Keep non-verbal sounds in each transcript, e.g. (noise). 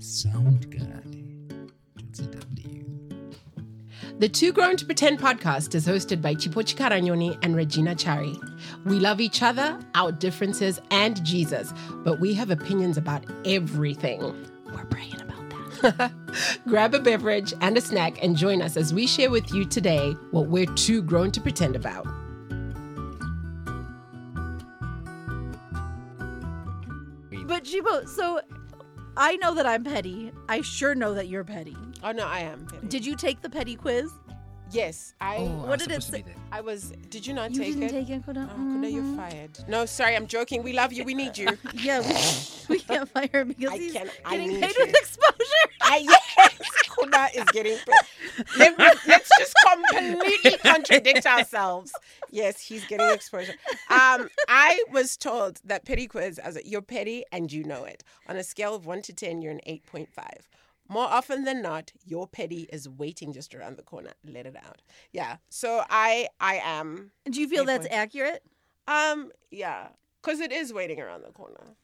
Sound guy. W. The Too Grown to Pretend podcast is hosted by Chipo Chikaranyoni and Regina Chari. We love each other, our differences, and Jesus, but we have opinions about everything. We're praying about that. (laughs) Grab a beverage and a snack and join us as we share with you today what we're too grown to pretend about. But Chipo, so I know that I'm petty. I sure know that you're petty. Oh no, I am. Did you take the petty quiz? Yes, I. Oh, I What was did it say? I was. Did you not You take didn't it? take it, Kuda? Oh, Kuda, you're Mhm. fired. No, sorry, I'm joking. We love you. We need you. (laughs) Yeah, we, we can't fire him because I he's can- I getting need paid you. with exposure. I, yes, Kuda is getting paid. (laughs) Let, us just completely contradict (laughs) ourselves. Yes, he's getting exposure. Um, I was told that petty quiz, as a, you're petty and you know it. On a scale of one to ten, you're an eight point five. More often than not, your petty is waiting just around the corner. Let it out. Yeah. So I, I am. Do you feel that's point- accurate? Um, yeah, because it is waiting around the corner.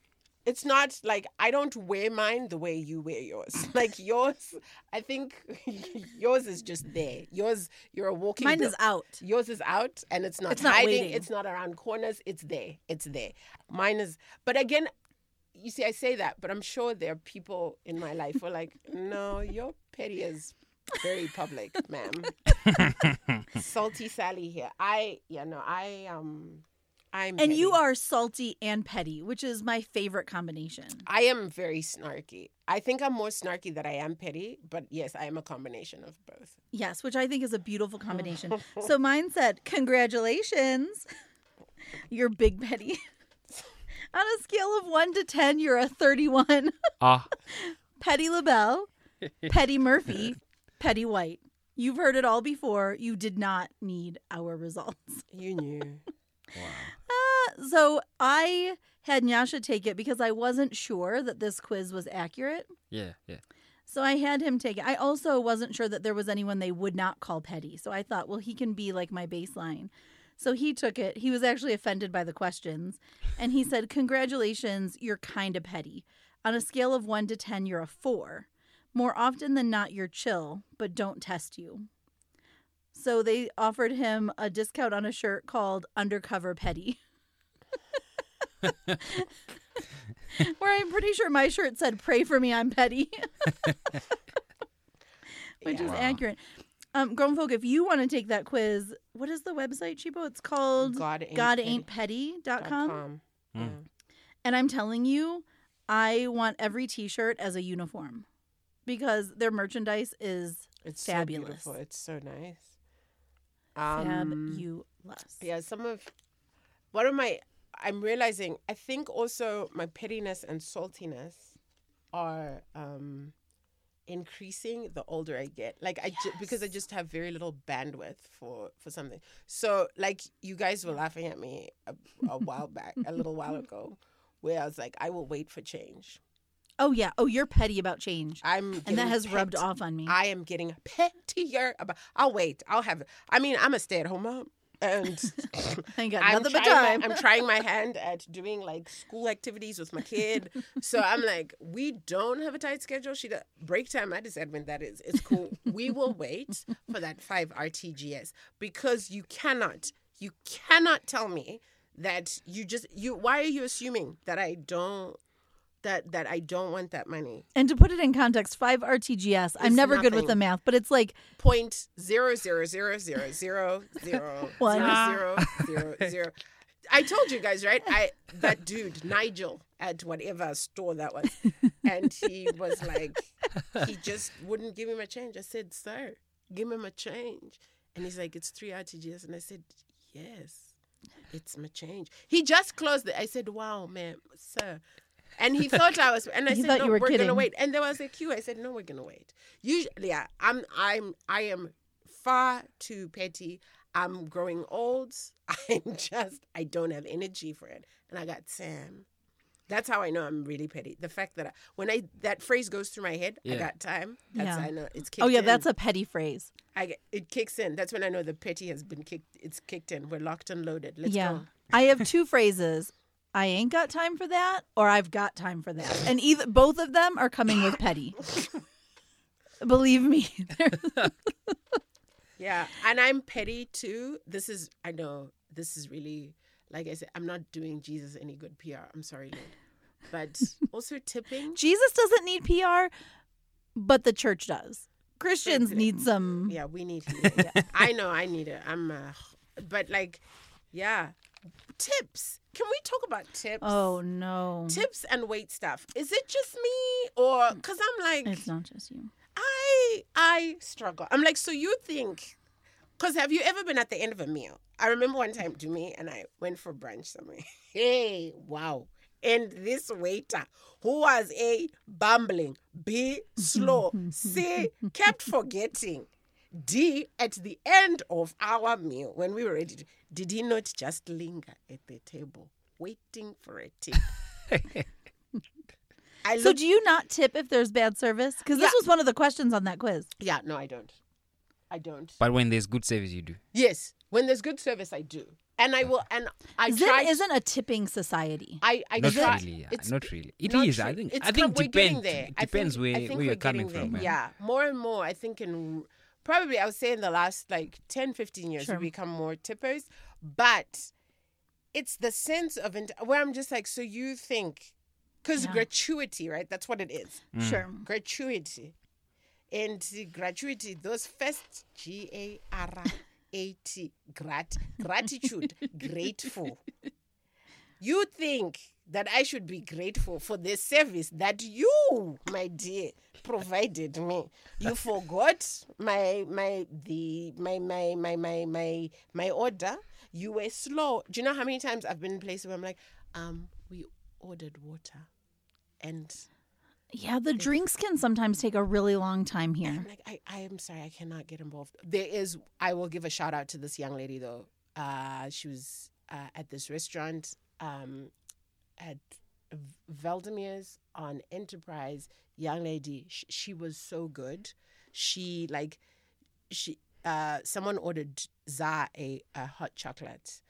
It's not like I don't wear mine the way you wear yours. (laughs) Like yours, I think (laughs) yours is just there. Yours, you're a walking. Mine bill- is out. Yours is out and it's not It's not hiding. waiting. It's not around corners. It's there. It's there. Mine is. But again, you see, I say that, but I'm sure there are people in my life who are like, no, your petty is very public, ma'am. (laughs) Salty Sally here. I, yeah, no, I, um, I'm. And you are salty and petty, which is my favorite combination. I am very snarky. I think I'm more snarky than I am petty, but yes, I am a combination of both. Yes, which I think is a beautiful combination. (laughs) so mine said, Congratulations. You're big petty. (laughs) On a scale of one to 10, you're a 31. Ah, (laughs) Petty LaBelle, Petty Murphy, Petty White. You've heard it all before. You did not need our results. You knew. Uh, so I had Nyasha take it because I wasn't sure that this quiz was accurate. yeah, yeah. So I had him take it. I also wasn't sure that there was anyone they would not call petty. So I thought, well, he can be like my baseline. So he took it. He was actually offended by the questions. And he said, Congratulations, you're kind of petty. On a scale of one to 10, you're a four. More often than not, you're chill, but don't test you. So they offered him a discount on a shirt called Undercover Petty. Where I'm pretty sure my shirt said, Pray for me, I'm petty. (laughs) Which is Yeah. accurate. Um, grown folk, if you want to take that quiz, what is the website, Chipo? It's called God ain't godaintpetty.com. Dot com. Mm. And I'm telling you, I want every t shirt as a uniform because their merchandise is It's Fabulous. So. It's so nice. Um, fabulous. yeah, some of one of my I'm realizing I think also my pettiness and saltiness are um increasing the older I get. Like I ju- because I just have very little bandwidth for for something. So like you guys were laughing at me a, a while back, a little while ago, where I was like, I will wait for change. Oh, yeah. Oh, you're petty about change. I'm And that has rubbed off on me. I am getting pettier about. I'll wait. I'll have. I mean, I'm a stay at home mom, and (laughs) I got I'm nothing but trying, time. my, I'm trying my hand at doing like school activities with my kid. So I'm like, we don't have a tight schedule. She does break time. I just said when that is. It's cool. we will wait for that five RTGS because you cannot, you cannot tell me that you just you. Why are you assuming that I don't? That, that I don't want that money. and to put it in context, five RTGS. I'm It's never good with the math, but it's like point zero zero zero zero zero zero (laughs) One. zero ah. zero zero (laughs) zero. I told you guys, right? I that dude Nigel at whatever store that was, (laughs) and he was like, he just wouldn't give him a change. I said, "Sir, give him a change," and he's like, "It's three RTGS," and I said, "Yes, it's my change." He just closed it. I said, "Wow, man, sir." And he thought I was, and I (laughs) He said, thought "No, you were we're kidding. gonna wait." And there was a queue. I said, "No, we're gonna wait." Usually, yeah, I'm, I'm, I am far too petty. I'm growing old. (laughs) I'm just, I don't have energy for it. And I got Sam. That's how I know I'm really petty. The fact that I, when I that phrase goes through my head, I got time. That's Yeah. I know it's oh, kicked oh yeah, in. that's a petty phrase. I get, it kicks in. That's when I know the petty has been kicked. It's kicked in. We're locked and loaded. Let's yeah. go. I have two phrases I ain't got time for that or I've got time for that. And either both of them are coming with petty. (laughs) Believe me. (laughs) Yeah, and I'm petty too. This is I know this is really like I said. I'm not doing Jesus any good PR. I'm sorry, Lord, but (laughs) also tipping. Jesus doesn't need PR, but the church does. Christians Certainly. need some Yeah, we need healing. I know I need it. I'm, uh, but like, yeah, tips. Can we talk about tips? Oh no. tips and weight stuff. Is it just me, or because I'm like, It's not just you. I I struggle. I'm like, so you think? Because have you ever been at the end of a meal? I remember one time, me and I went for brunch somewhere. (laughs) Hey, wow! And this waiter, who was a bumbling, B, slow, (laughs) C, kept forgetting. D, at the end of our meal, when we were ready, to, did he not just linger at the table, waiting for a tip? (laughs) I So looked, do you not tip if there's bad service? Because this was one of the questions on that quiz. yeah, no, I don't. I don't. But when there's good service, you do. Yes, when there's good service, I do, and I will. And I Zim try. isn't a tipping society. I I Not try. really. Yeah. It's Not really. It not is. I think. It's I think com- we're getting depends. there. It I depends think- where, I think where we're you're coming from. there. man. Yeah, more and more. I think in probably I would say in the last like 10, 15 years Sure. we become more tippers, but it's the sense of int- where I'm just like, so you think because Yeah. gratuity, right? That's what it is. Mm. Sure. gratuity. And the gratuity, those first G A R A T, grat, gratitude, (laughs) grateful. You think that I should be grateful for the service that you, my dear, provided me. You (laughs) forgot my my the my my my my my my order. You were slow. Do you know how many times I've been in places where I'm like, um, we ordered water, and Yeah, the drinks can sometimes take a really long time here. I'm like, I, I am sorry, I cannot get involved. There is, I will give a shout out to this young lady though. Uh, she was uh, at this restaurant um, at V- Valdemir's on Enterprise. Young lady, she, she was so good. She like, she uh, someone ordered Za a, a hot chocolate.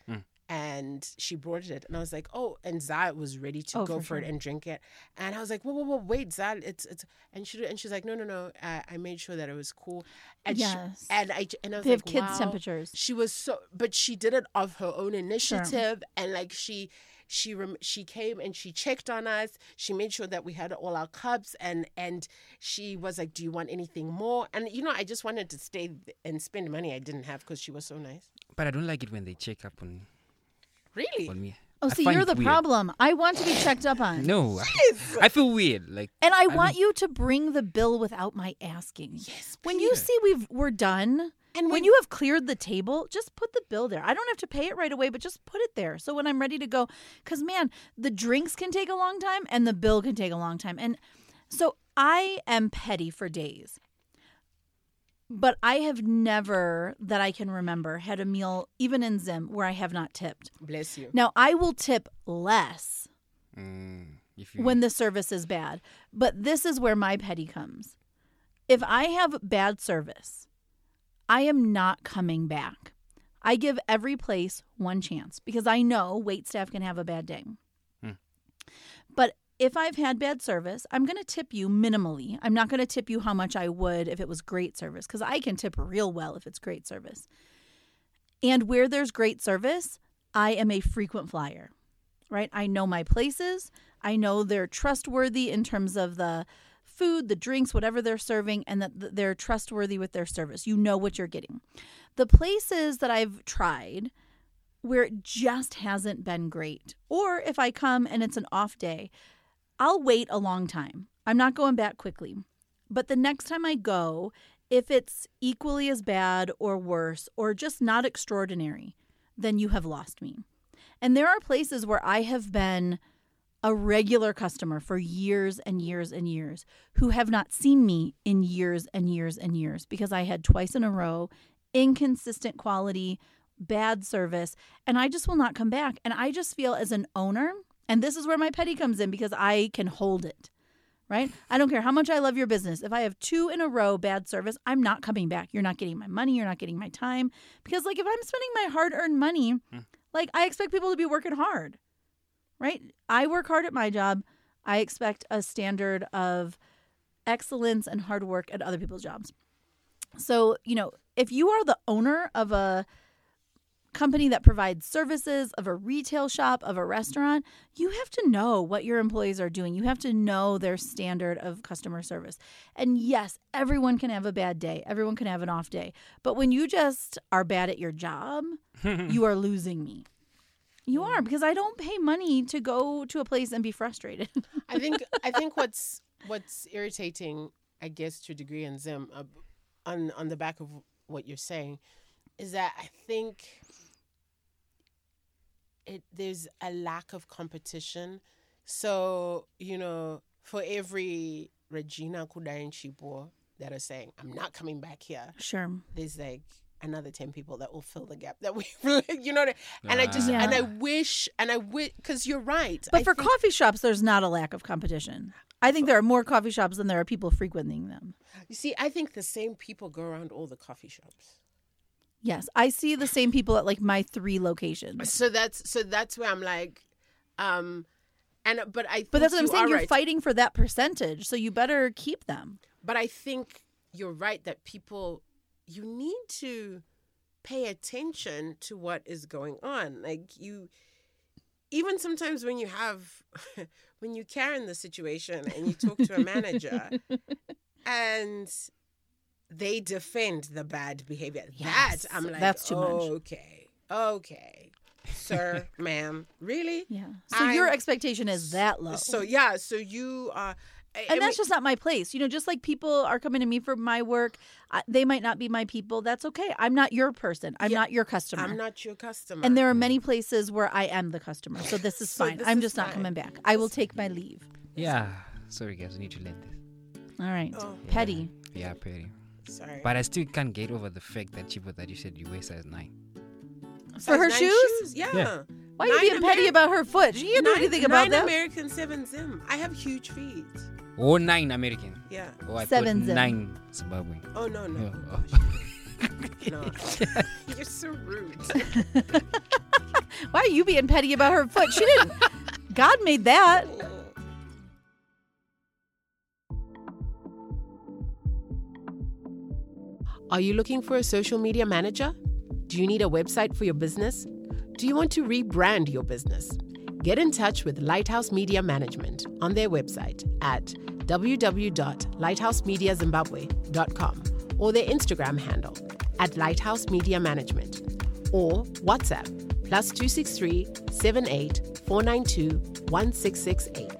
And she brought it, and I was like, "Oh!" And Za was ready to Oh, go for for, it and drink it. And I was like, "Whoa, whoa, whoa! Wait, Za, it's it's." And she and she's like, "No, no, no! Uh, I made sure that it was cool." And Yes. she, and I j- and I was They have like, kids' wow. temperatures. She was so, but she did it of her own initiative, and like she she rem- she came and she checked on us. She made sure that we had all our cups, and and she was like, "Do you want anything more?" And you know, I just wanted to stay and spend money I didn't have because she was so nice. But I don't like it when they check up on Really? on me. Oh, I see, find you're the weird. problem. I want to be checked up on. No, I, I feel weird. Like And I don't- want you to bring the bill without my asking. Yes, When you see we've we're done, And when when- you have cleared the table, just put the bill there. I don't have to pay it right away, but just put it there. So when I'm ready to go, because man, the drinks can take a long time and the bill can take a long time. And so I am petty for days. But I have never, that I can remember, had a meal, even in Zim, where I have not tipped. Bless you. Now, I will tip less mm, if you when the service is bad. But this is where my petty comes. If I have bad service, I am not coming back. I give every place one chance because I know wait staff can have a bad day. Hmm. But if I've had bad service, I'm going to tip you minimally. I'm not going to tip you how much I would if it was great service because I can tip real well if it's great service. And where there's great service, I am a frequent flyer, right? I know my places. I know they're trustworthy in terms of the food, the drinks, whatever they're serving, and that they're trustworthy with their service. You know what you're getting. The places that I've tried where it just hasn't been great, or if I come and it's an off day, I'll wait a long time. I'm not going back quickly. But the next time I go, if it's equally as bad or worse or just not extraordinary, then you have lost me. And there are places where I have been a regular customer for years and years and years who have not seen me in years and years and years because I had twice in a row inconsistent quality, bad service, and I just will not come back. And I just feel as an owner, and this is where my petty comes in because I can hold it. Right? I don't care how much I love your business. If I have two in a row bad service, I'm not coming back. You're not getting my money. You're not getting my time. Because, like, if I'm spending my hard earned money, hmm. like, I expect people to be working hard. Right? I work hard at my job. I expect a standard of excellence and hard work at other people's jobs. So, you know, if you are the owner of a company that provides services, of a retail shop, of a restaurant, you have to know what your employees are doing. You have to know their standard of customer service. And yes, everyone can have a bad day, everyone can have an off day. But when you just are bad at your job, (laughs) you are losing me. You are because I don't pay money to go to a place and be frustrated. (laughs) I think I think (laughs) what's what's irritating, I guess, to a degree, in Zim, uh, on on the back of what you're saying, is that I think it there's a lack of competition. So you know, for every Regina Kuda and Chipo that are saying, "I'm not coming back here," sure. there's like another 10 people that will fill the gap that we (laughs) you know what I, and i just Ah. and i wish and i wish because you're right But I for think- coffee shops, there's not a lack of competition. I think there are more coffee shops than there are people frequenting them. you see i think the same people go around all the coffee shops Yes, I see the same people at like my three locations. so that's so that's where i'm like um and but i But that's what I'm saying. You're right. fighting for that percentage, so you better keep them. but i think you're right that people you need to pay attention to what is going on like you even sometimes when you have (laughs) when you care in the situation and you talk to a manager (laughs) and they defend the bad behavior Yes, that i'm like that's too much. okay okay sir (laughs) ma'am really Yeah. So your I'm- expectation is that low. so yeah so you are I- I and that's mean- just not my place. You know, just like people are coming to me for my work, I, they might not be my people. That's okay. I'm not your person. I'm Yeah, not your customer. i'm not your customer and there are many places where I am the customer. So this is (laughs) So fine. this I'm is just not coming back. I will take my leave. Yeah. Sorry, guys. I need to learn this. All right. Oh. Petty. Yeah, petty. sorry But I still can't get over the fact that Chipo that you said you wear size nine. For her Size nine shoes? yeah, Yeah. Why are you Nine being petty about her foot? She didn't do anything about nine that. American seven zim. I have huge feet. Or nine American. Yeah. Or I Seven thought zim. nine Zimbabwe. Oh no no. Oh, gosh. no. (laughs) (laughs) You're so rude. (laughs) Why are you being petty about her foot? She didn't. God made that. Are you looking for a social media manager? Do you need a website for your business? Do you want to rebrand your business? Get in touch with Lighthouse Media Management on their website at www.lighthousemediazimbabwe.com or their Instagram handle at Lighthouse Media Management or WhatsApp plus 263 78 492 1668.